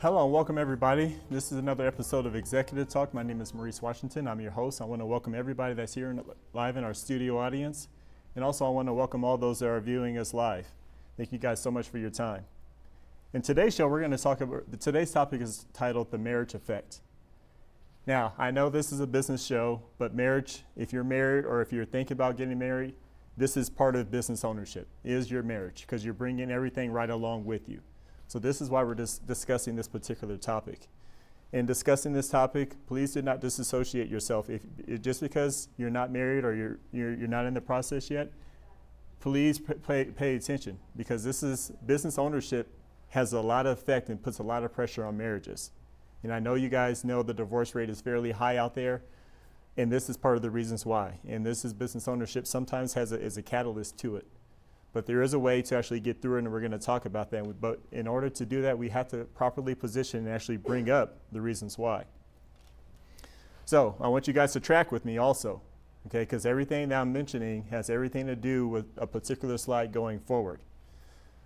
Hello and welcome everybody. This is another episode of Executive Talk. My name is Maurice Washington. I'm your host. I want to welcome everybody that's here in, live in our studio audience. And also I want to welcome all those that are viewing us live. Thank you guys so much for your time. In today's show, we're going to talk about today's topic is titled The Marriage Effect. Now, I know this is a business show, but marriage, if you're married or if you're thinking about getting married, this is part of business ownership, is your marriage, because you're bringing everything right along with you. So this is why we're dis- discussing this particular topic. In discussing this topic, please do not disassociate yourself. If, if just because you're not married or you're, you're, you're not in the process yet, please pay, pay attention because this is business ownership has a lot of effect and puts a lot of pressure on marriages. And I know you guys know the divorce rate is fairly high out there, and this is part of the reasons why. And this is business ownership sometimes has a, is a catalyst to it. But there is a way to actually get through it, and we're going to talk about that. But in order to do that, we have to properly position and actually bring up the reasons why. So I want you guys to track with me also, okay? Because everything that I'm mentioning has everything to do with a particular slide going forward.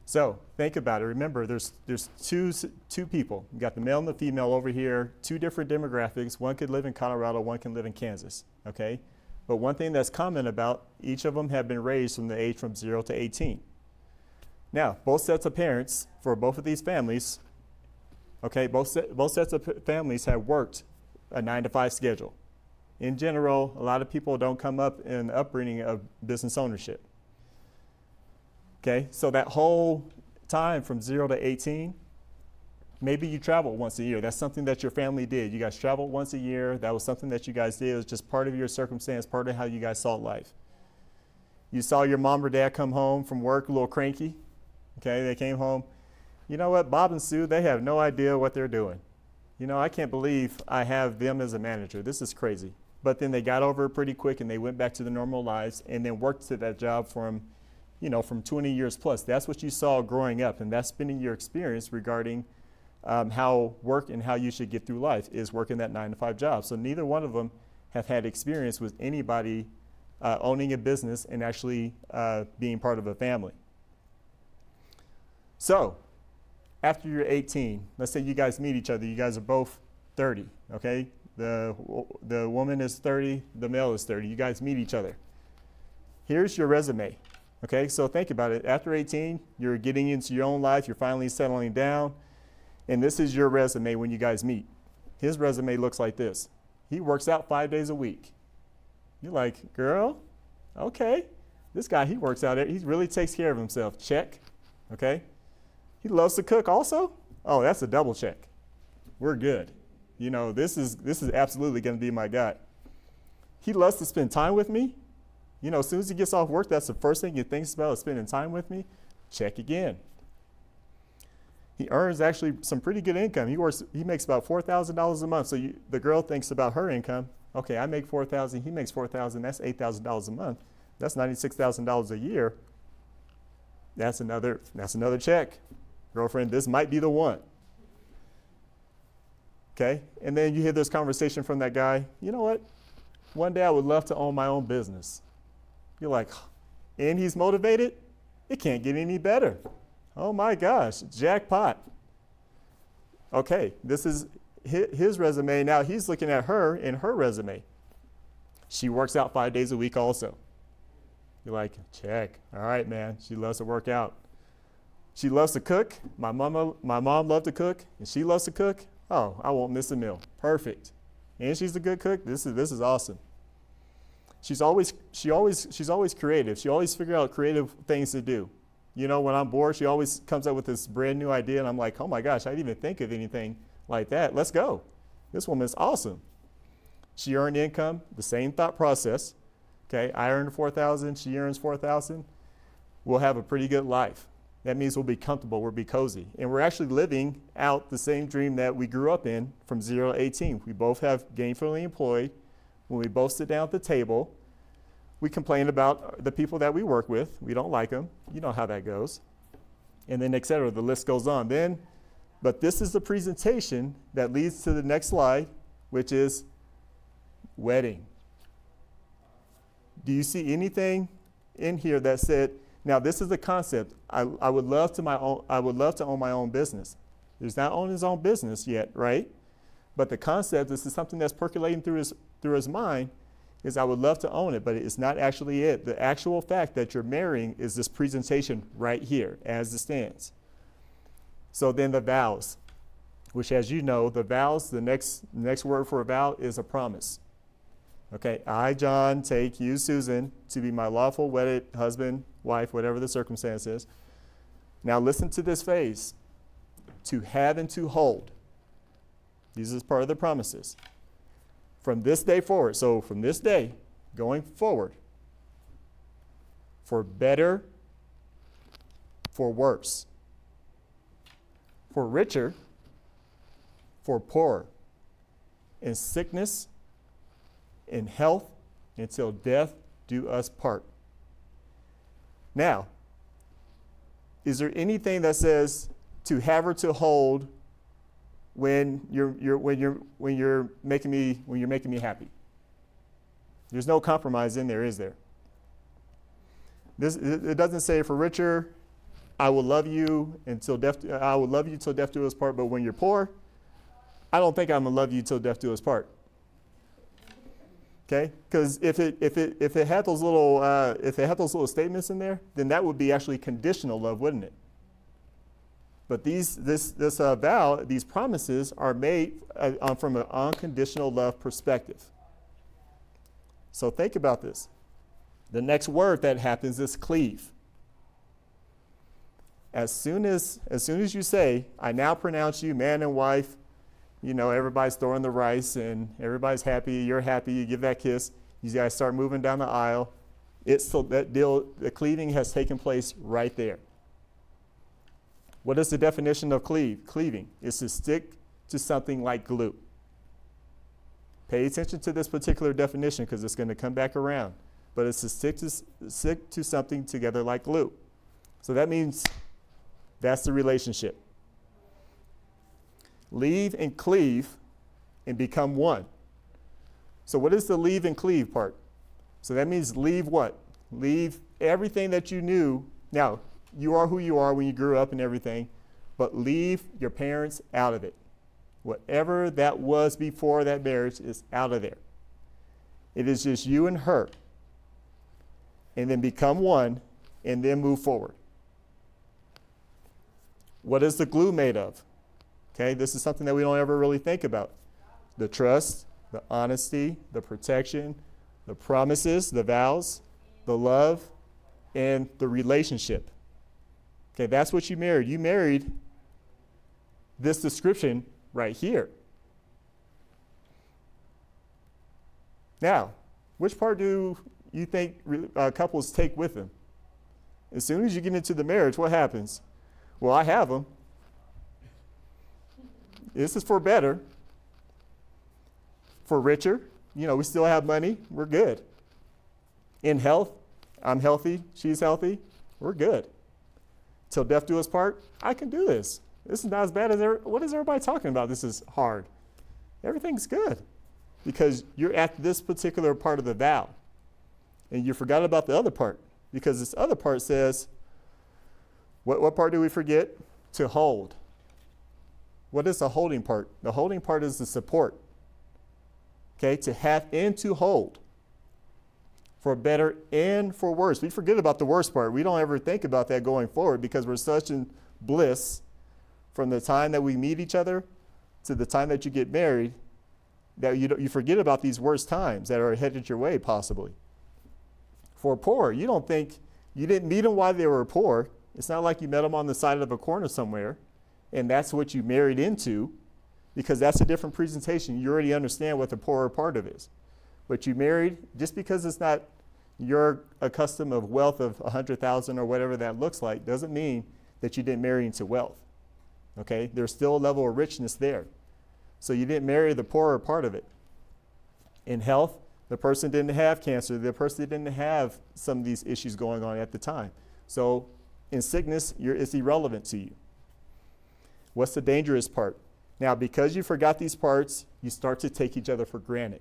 So think about it. Remember, there's there's two two people. You got the male and the female over here. Two different demographics. One could live in Colorado. One can live in Kansas. Okay, but one thing that's common about each of them have been raised from the age from zero to 18. Now, both sets of parents for both of these families. Okay, both set, both sets of families have worked a nine to five schedule. In general, a lot of people don't come up in the upbringing of business ownership. Okay, so that whole time from zero to 18, maybe you traveled once a year. That's something that your family did. You guys traveled once a year. That was something that you guys did. It was just part of your circumstance, part of how you guys saw life. You saw your mom or dad come home from work a little cranky. Okay, they came home. You know what? Bob and Sue, they have no idea what they're doing. You know, I can't believe I have them as a manager. This is crazy. But then they got over it pretty quick and they went back to their normal lives and then worked at that job from you know, from 20 years plus. That's what you saw growing up, and that's been in your experience regarding um, how work and how you should get through life is working that nine to five job. So neither one of them have had experience with anybody uh, owning a business and actually uh, being part of a family. So after you're 18, let's say you guys meet each other. You guys are both 30, okay? The, the woman is 30, the male is 30. You guys meet each other. Here's your resume. Okay, so think about it. After 18, you're getting into your own life, you're finally settling down, and this is your resume when you guys meet. His resume looks like this he works out five days a week. You're like, girl, okay. This guy, he works out, he really takes care of himself. Check. Okay. He loves to cook also. Oh, that's a double check. We're good. You know, this is this is absolutely going to be my guy. He loves to spend time with me. You know, as soon as he gets off work, that's the first thing he thinks about is spending time with me. Check again. He earns actually some pretty good income. He works. He makes about four thousand dollars a month. So you, the girl thinks about her income. Okay, I make four thousand. He makes four thousand. That's eight thousand dollars a month. That's ninety-six thousand dollars a year. That's another. That's another check, girlfriend. This might be the one. Okay, and then you hear this conversation from that guy. You know what? One day I would love to own my own business. You're like, and he's motivated? It can't get any better. Oh my gosh, jackpot. Okay, this is his resume. Now he's looking at her in her resume. She works out five days a week also. You're like, check. All right, man. She loves to work out. She loves to cook. My mama, my mom loved to cook, and she loves to cook. Oh, I won't miss a meal. Perfect. And she's a good cook. This is this is awesome she's always she always she's always creative. She always figure out creative things to do. You know, when I'm bored, she always comes up with this brand new idea, and I'm like, oh my gosh, I didn't even think of anything like that. Let's go. This woman is awesome. She earned income, the same thought process. Okay, I earned 4,000, she earns 4,000. We'll have a pretty good life. That means we'll be comfortable, we'll be cozy. And we're actually living out the same dream that we grew up in from 0 to 18. We both have gainfully employed, when we both sit down at the table, we complain about the people that we work with. We don't like them. You know how that goes. And then, et cetera. The list goes on. Then, but this is the presentation that leads to the next slide, which is wedding. Do you see anything in here that said, now this is the concept. I, I would love to my own, I would love to own my own business. He's not owning his own business yet, right? But the concept, this is something that's percolating through his through his mind, is I would love to own it, but it's not actually it. The actual fact that you're marrying is this presentation right here as it stands. So then the vows, which as you know, the vows, the next next word for a vow is a promise. Okay, I, John, take you, Susan, to be my lawful wedded husband, wife, whatever the circumstance is. Now listen to this phrase to have and to hold. These are part of the promises. From this day forward, so from this day going forward, for better, for worse, for richer, for poorer, in sickness, in health, until death do us part. Now, is there anything that says to have or to hold when you're, you're, when you're, when you're, making, me, when you're making me happy? There's no compromise in there, is there? This, it doesn't say for richer, I will love you until death, I will love you till death do us part, but when you're poor, I don't think I'm gonna love you till death do us part. Okay, because if it if it if it had those little uh, if it had those little statements in there, then that would be actually conditional love, wouldn't it? But these this this uh, vow, these promises are made uh, from an unconditional love perspective. So think about this. The next word that happens is cleave. As soon as as soon as you say, "I now pronounce you man and wife," you know, everybody's throwing the rice and everybody's happy, you're happy, you give that kiss, you guys start moving down the aisle. It's so that deal, the cleaving has taken place right there. What is the definition of cleave? Cleaving is to stick to something like glue. Pay attention to this particular definition because it's going to come back around. But it's to stick to, stick to something together like glue. So that means that's the relationship leave and cleave and become one. So, what is the leave and cleave part? So, that means leave what? Leave everything that you knew. Now, you are who you are when you grew up and everything, but leave your parents out of it. Whatever that was before that marriage is out of there. It is just you and her. And then become one and then move forward. What is the glue made of? Okay, this is something that we don't ever really think about. The trust, the honesty, the protection, the promises, the vows, the love, and the relationship. Okay, that's what you married. You married this description right here. Now, which part do you think uh, couples take with them? As soon as you get into the marriage, what happens? Well, I have them. This is for better, for richer. You know, we still have money. We're good. In health, I'm healthy. She's healthy. We're good. Till death do us part, I can do this. This is not as bad as there. What is everybody talking about? This is hard. Everything's good because you're at this particular part of the vow. And you forgot about the other part because this other part says, what, what part do we forget? To hold. What is the holding part? The holding part is the support. Okay, to have and to hold. For better and for worse. We forget about the worst part. We don't ever think about that going forward because we're such in bliss from the time that we meet each other to the time that you get married that you, you forget about these worst times that are headed your way, possibly. For poor, you don't think you didn't meet them while they were poor. It's not like you met them on the side of a corner somewhere and that's what you married into because that's a different presentation. You already understand what the poorer part of is. But you married just because it's not your accustomed of wealth of 100,000 or whatever that looks like doesn't mean that you didn't marry into wealth. Okay? There's still a level of richness there. So you didn't marry the poorer part of it. In health, the person didn't have cancer, the person didn't have some of these issues going on at the time. So in sickness, it's irrelevant to you. What's the dangerous part? Now, because you forgot these parts, you start to take each other for granted.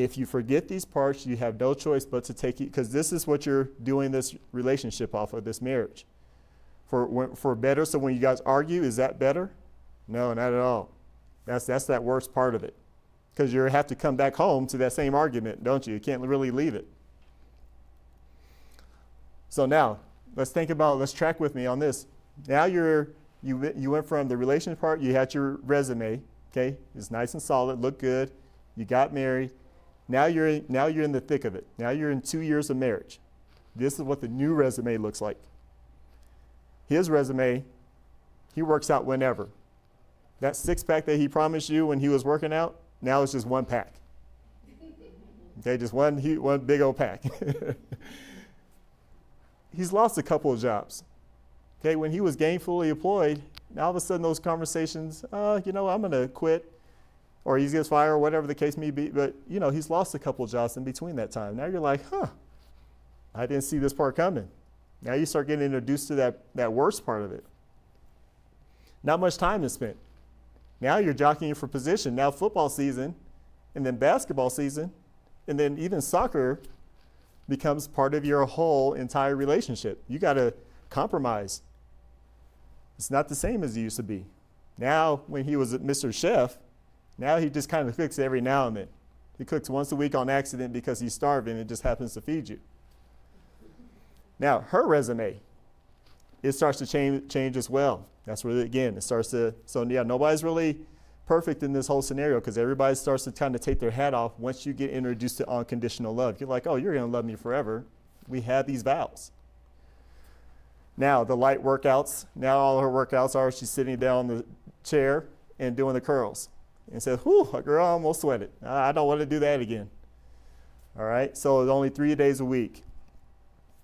If you forget these parts, you have no choice but to take it, because this is what you're doing this relationship off of, this marriage. For, for better, so when you guys argue, is that better? No, not at all. That's, that's that worst part of it. Because you have to come back home to that same argument, don't you? You can't really leave it. So now, let's think about, let's track with me on this. Now you're, you, you went from the relation part, you had your resume, okay? It's nice and solid, looked good. You got married. Now you're, now you're in the thick of it. Now you're in two years of marriage. This is what the new resume looks like. His resume, he works out whenever. That six pack that he promised you when he was working out, now it's just one pack. Okay, just one, he, one big old pack. he's lost a couple of jobs. Okay, when he was gainfully employed, now all of a sudden those conversations, uh, you know, I'm going to quit, or he gets fired, or whatever the case may be. But you know, he's lost a couple of jobs in between that time. Now you're like, huh, I didn't see this part coming. Now you start getting introduced to that that worst part of it. Not much time is spent. Now you're jockeying for position. Now football season, and then basketball season, and then even soccer becomes part of your whole entire relationship. You got to compromise. It's not the same as it used to be. Now, when he was at Mr. Chef, now he just kind of cooks every now and then. He cooks once a week on accident because he's starving and just happens to feed you. Now, her resume, it starts to change, change as well. That's where, again, it starts to, so yeah, nobody's really perfect in this whole scenario because everybody starts to kind of take their hat off once you get introduced to unconditional love. You're like, oh, you're going to love me forever. We have these vows. Now, the light workouts, now all her workouts are she's sitting down in the chair and doing the curls. And says, whew, a girl almost sweated. I don't want to do that again. All right, so it's only three days a week.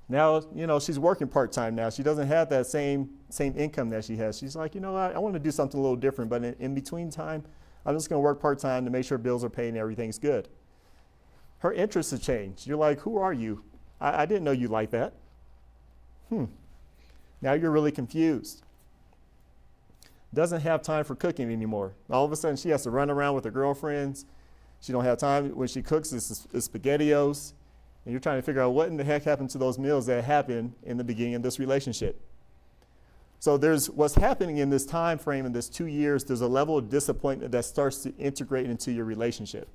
Now, you know, she's working part time now. She doesn't have that same same income that she has. She's like, you know what, I want to do something a little different, but in, in between time, I'm just going to work part time to make sure bills are paid and everything's good. Her interests have changed. You're like, who are you? I, I didn't know you like that. Hmm. Now you're really confused. Doesn't have time for cooking anymore. All of a sudden, she has to run around with her girlfriends. She don't have time. When she cooks, it's, it's SpaghettiOs and you're trying to figure out what in the heck happened to those meals that happened in the beginning of this relationship. So there's what's happening in this time frame in this two years, there's a level of disappointment that starts to integrate into your relationship.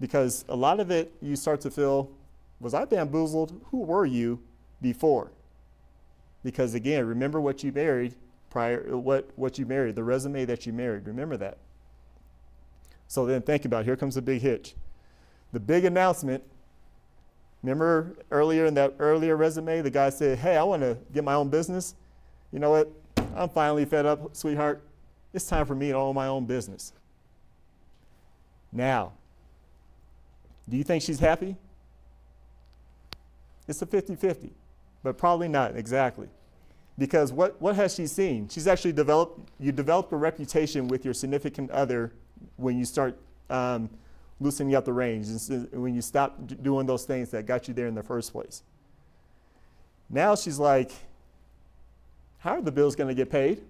Because a lot of it you start to feel, was I bamboozled? Who were you before? Because again, remember what you married prior what, what you married, the resume that you married. Remember that. So then think about it. here comes the big hitch. The big announcement Remember earlier in that earlier resume, the guy said, Hey, I want to get my own business. You know what? I'm finally fed up, sweetheart. It's time for me to own my own business. Now, do you think she's happy? It's a 50 50, but probably not exactly. Because what, what has she seen? She's actually developed, you develop a reputation with your significant other when you start um, loosening up the reins and when you stop doing those things that got you there in the first place. Now she's like, How are the bills going to get paid?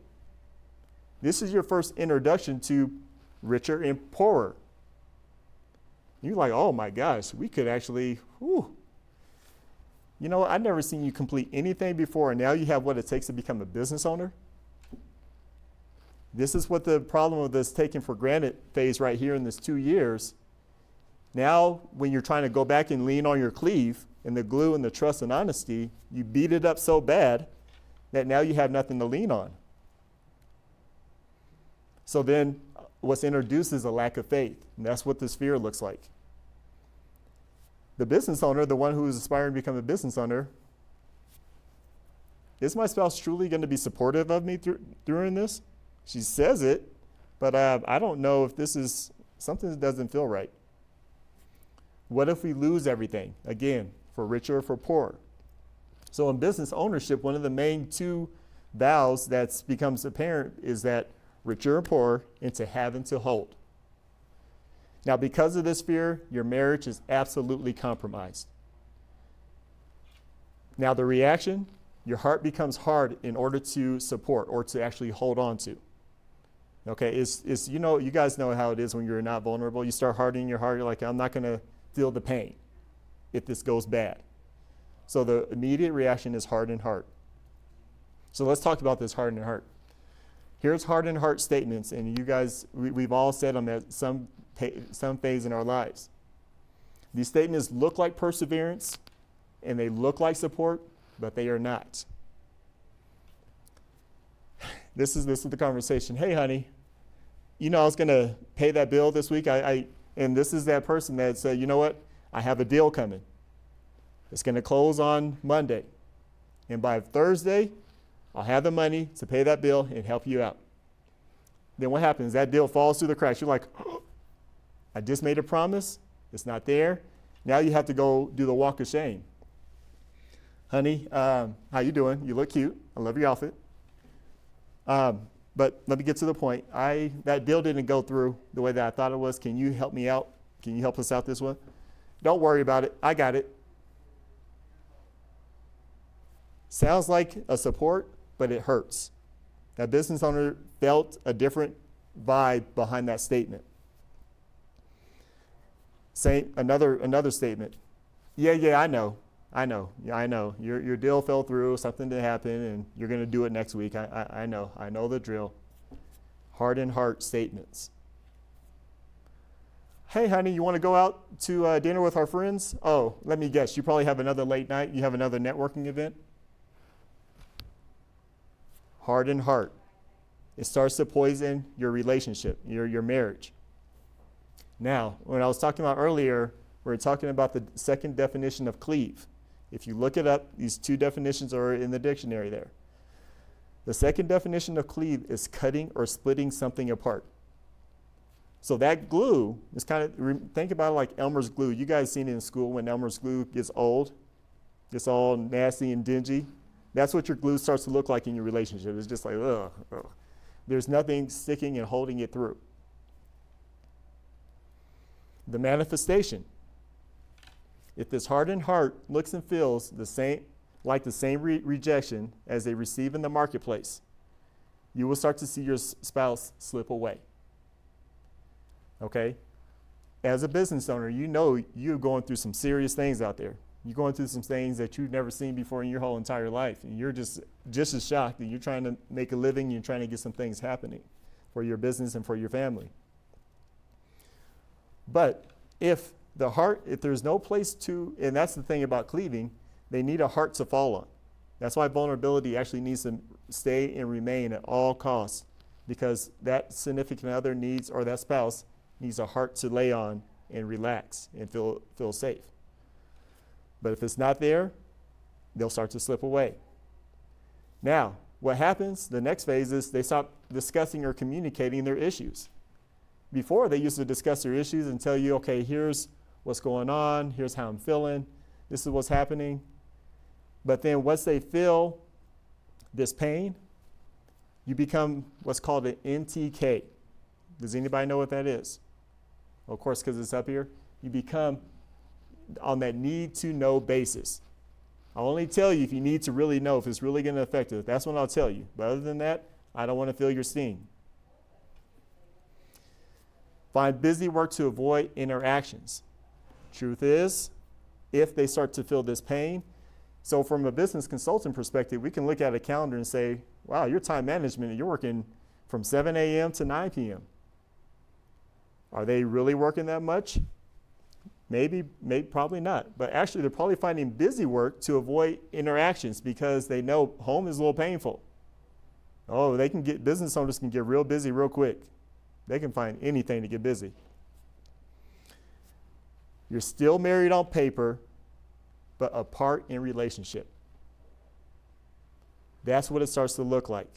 This is your first introduction to richer and poorer. You're like, Oh my gosh, we could actually, whew. You know, I've never seen you complete anything before, and now you have what it takes to become a business owner. This is what the problem of this taking for granted phase right here in this two years now, when you're trying to go back and lean on your cleave and the glue and the trust and honesty, you beat it up so bad that now you have nothing to lean on. So then, what's introduced is a lack of faith. And that's what this fear looks like. The business owner, the one who is aspiring to become a business owner, is my spouse truly going to be supportive of me th- during this? She says it, but uh, I don't know if this is something that doesn't feel right. What if we lose everything? Again, for richer or for poor. So in business ownership, one of the main two vows that becomes apparent is that richer or poor into having to hold. Now, because of this fear, your marriage is absolutely compromised. Now, the reaction, your heart becomes hard in order to support or to actually hold on to. Okay, it's, it's you know, you guys know how it is when you're not vulnerable. You start hardening your heart. You're like, I'm not going to feel the pain if this goes bad. So the immediate reaction is heart and heart. So let's talk about this hardened heart. Here's hardened heart statements, and you guys, we, have all said them at some, some phase in our lives. These statements look like perseverance and they look like support, but they are not. This is this is the conversation. Hey, honey, you know I was gonna pay that bill this week. I, I and this is that person that said, you know what? I have a deal coming. It's gonna close on Monday, and by Thursday, I'll have the money to pay that bill and help you out. Then what happens? That deal falls through the cracks. You're like, oh, I just made a promise. It's not there. Now you have to go do the walk of shame. Honey, um, how you doing? You look cute. I love your outfit. Um, but let me get to the point. I that deal didn't go through the way that I thought it was. Can you help me out? Can you help us out this one? Don't worry about it. I got it. Sounds like a support, but it hurts. That business owner felt a different vibe behind that statement. Same another another statement. Yeah, yeah, I know. I know. Yeah, I know. Your your deal fell through, something did happen, and you're gonna do it next week. I, I, I know. I know the drill. Heart and heart statements. Hey, honey, you want to go out to uh, dinner with our friends? Oh, let me guess. You probably have another late night. You have another networking event. Heart and heart. It starts to poison your relationship, your, your marriage. Now, when I was talking about earlier, we were talking about the second definition of cleave. If you look it up, these two definitions are in the dictionary there. The second definition of cleave is cutting or splitting something apart. So that glue is kind of think about it like Elmer's glue. You guys seen it in school when Elmer's glue gets old, gets all nasty and dingy. That's what your glue starts to look like in your relationship. It's just like ugh, ugh. There's nothing sticking and holding it through the manifestation. If this hardened heart looks and feels the same, like the same re- rejection as they receive in the marketplace, you will start to see your spouse slip away. Okay? As a business owner, you know you're going through some serious things out there. You're going through some things that you've never seen before in your whole entire life. And you're just, just as shocked that you're trying to make a living, you're trying to get some things happening for your business and for your family. But if the heart, if there's no place to, and that's the thing about cleaving, they need a heart to fall on. That's why vulnerability actually needs to stay and remain at all costs because that significant other needs, or that spouse needs a heart to lay on and relax and feel, feel safe. But if it's not there, they'll start to slip away. Now, what happens, the next phase is they stop discussing or communicating their issues. Before, they used to discuss their issues and tell you, okay, here's what's going on, here's how I'm feeling, this is what's happening. But then once they feel this pain, you become what's called an NTK. Does anybody know what that is? Well, of course, because it's up here. You become on that need to know basis. I'll only tell you if you need to really know if it's really going to affect it. That's when I'll tell you. But other than that, I don't want to feel your sting. Find busy work to avoid interactions. Truth is, if they start to feel this pain, so from a business consultant perspective, we can look at a calendar and say, wow, your time management, you're working from 7 a.m. to 9 p.m. Are they really working that much? Maybe, maybe, probably not. But actually, they're probably finding busy work to avoid interactions because they know home is a little painful. Oh, they can get business owners can get real busy real quick. They can find anything to get busy. You're still married on paper, but apart in relationship. That's what it starts to look like.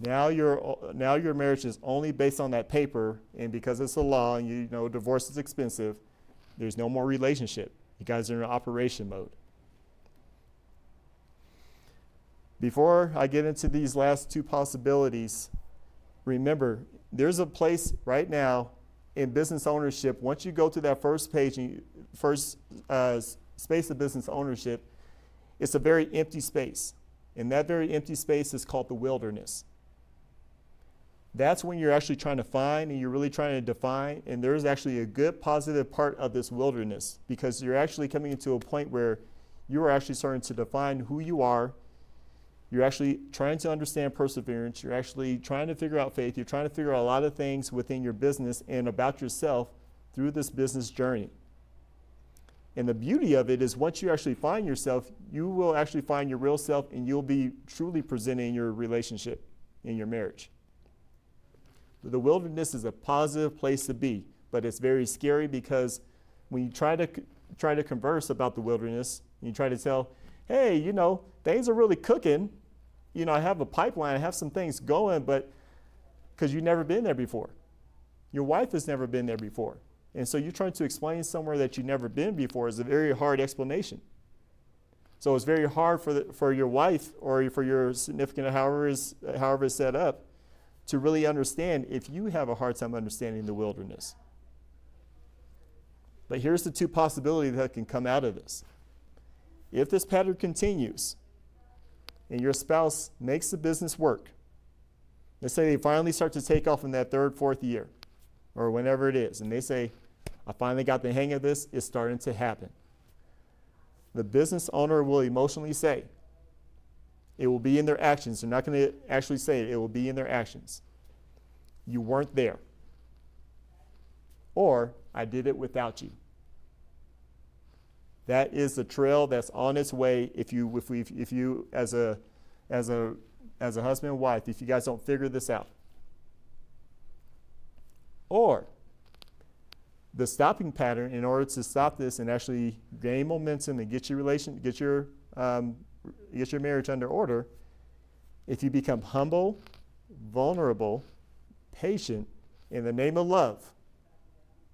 Now your now your marriage is only based on that paper, and because it's a law, and you know divorce is expensive, there's no more relationship. You guys are in operation mode. Before I get into these last two possibilities, remember there's a place right now in business ownership. Once you go to that first page, and first uh, space of business ownership, it's a very empty space. And that very empty space is called the wilderness. That's when you're actually trying to find and you're really trying to define. And there's actually a good positive part of this wilderness because you're actually coming into a point where you are actually starting to define who you are. You're actually trying to understand perseverance. You're actually trying to figure out faith. You're trying to figure out a lot of things within your business and about yourself through this business journey. And the beauty of it is once you actually find yourself, you will actually find your real self and you'll be truly presenting your relationship in your marriage. The wilderness is a positive place to be, but it's very scary because when you try to try to converse about the wilderness, you try to tell, "Hey, you know, things are really cooking. You know, I have a pipeline, I have some things going, but because you've never been there before. Your wife has never been there before. And so you're trying to explain somewhere that you've never been before is a very hard explanation. So it's very hard for, the, for your wife or for your significant, however is however it's set up, to really understand if you have a hard time understanding the wilderness. But here's the two possibilities that can come out of this. If this pattern continues and your spouse makes the business work, let's say they finally start to take off in that third, fourth year, or whenever it is, and they say, I finally got the hang of this, it's starting to happen. The business owner will emotionally say, it will be in their actions. They're not going to actually say it, it will be in their actions. You weren't there. Or, I did it without you. That is the trail that's on its way if you, if we, if you as a, as a, as a husband and wife, if you guys don't figure this out. Or, the stopping pattern in order to stop this and actually gain momentum and get your relation, get your, um, get your marriage under order, if you become humble, vulnerable, patient in the name of love,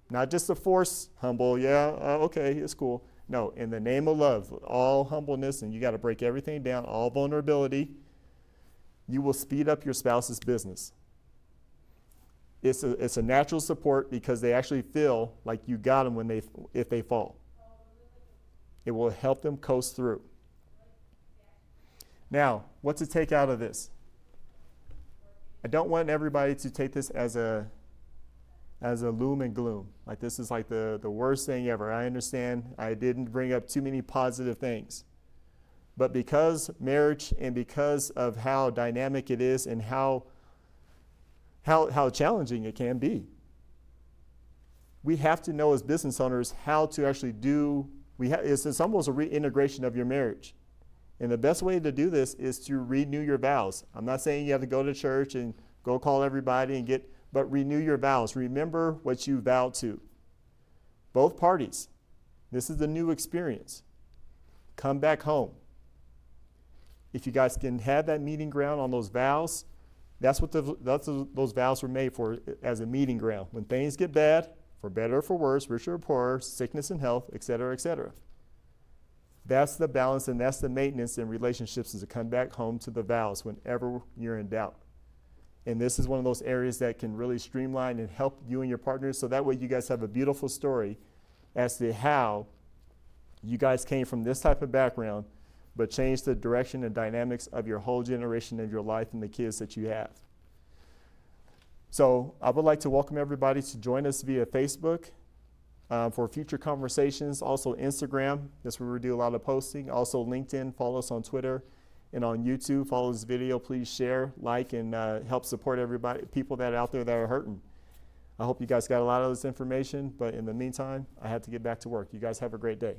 not just a force humble, yeah, uh, okay, it's cool. No, in the name of love, all humbleness, and you got to break everything down, all vulnerability, you will speed up your spouse's business it's a, it's a natural support because they actually feel like you got them when they, if they fall. It will help them coast through. Now, what to take out of this? I don't want everybody to take this as a as a loom and gloom. Like this is like the, the worst thing ever. I understand I didn't bring up too many positive things. But because marriage and because of how dynamic it is and how how, how challenging it can be. We have to know as business owners how to actually do, we ha- it's, it's almost a reintegration of your marriage. And the best way to do this is to renew your vows. I'm not saying you have to go to church and go call everybody and get, but renew your vows. Remember what you vowed to. Both parties. This is a new experience. Come back home. If you guys can have that meeting ground on those vows, that's what the, that's the, those vows were made for as a meeting ground. When things get bad, for better or for worse, richer or poorer, sickness and health, etc., etc. That's the balance and that's the maintenance in relationships is to come back home to the vows whenever you're in doubt. And this is one of those areas that can really streamline and help you and your partners so that way you guys have a beautiful story as to how you guys came from this type of background but change the direction and dynamics of your whole generation of your life and the kids that you have. So, I would like to welcome everybody to join us via Facebook um, for future conversations. Also, Instagram, that's where we do a lot of posting. Also, LinkedIn, follow us on Twitter and on YouTube. Follow this video. Please share, like, and uh, help support everybody, people that are out there that are hurting. I hope you guys got a lot of this information, but in the meantime, I have to get back to work. You guys have a great day.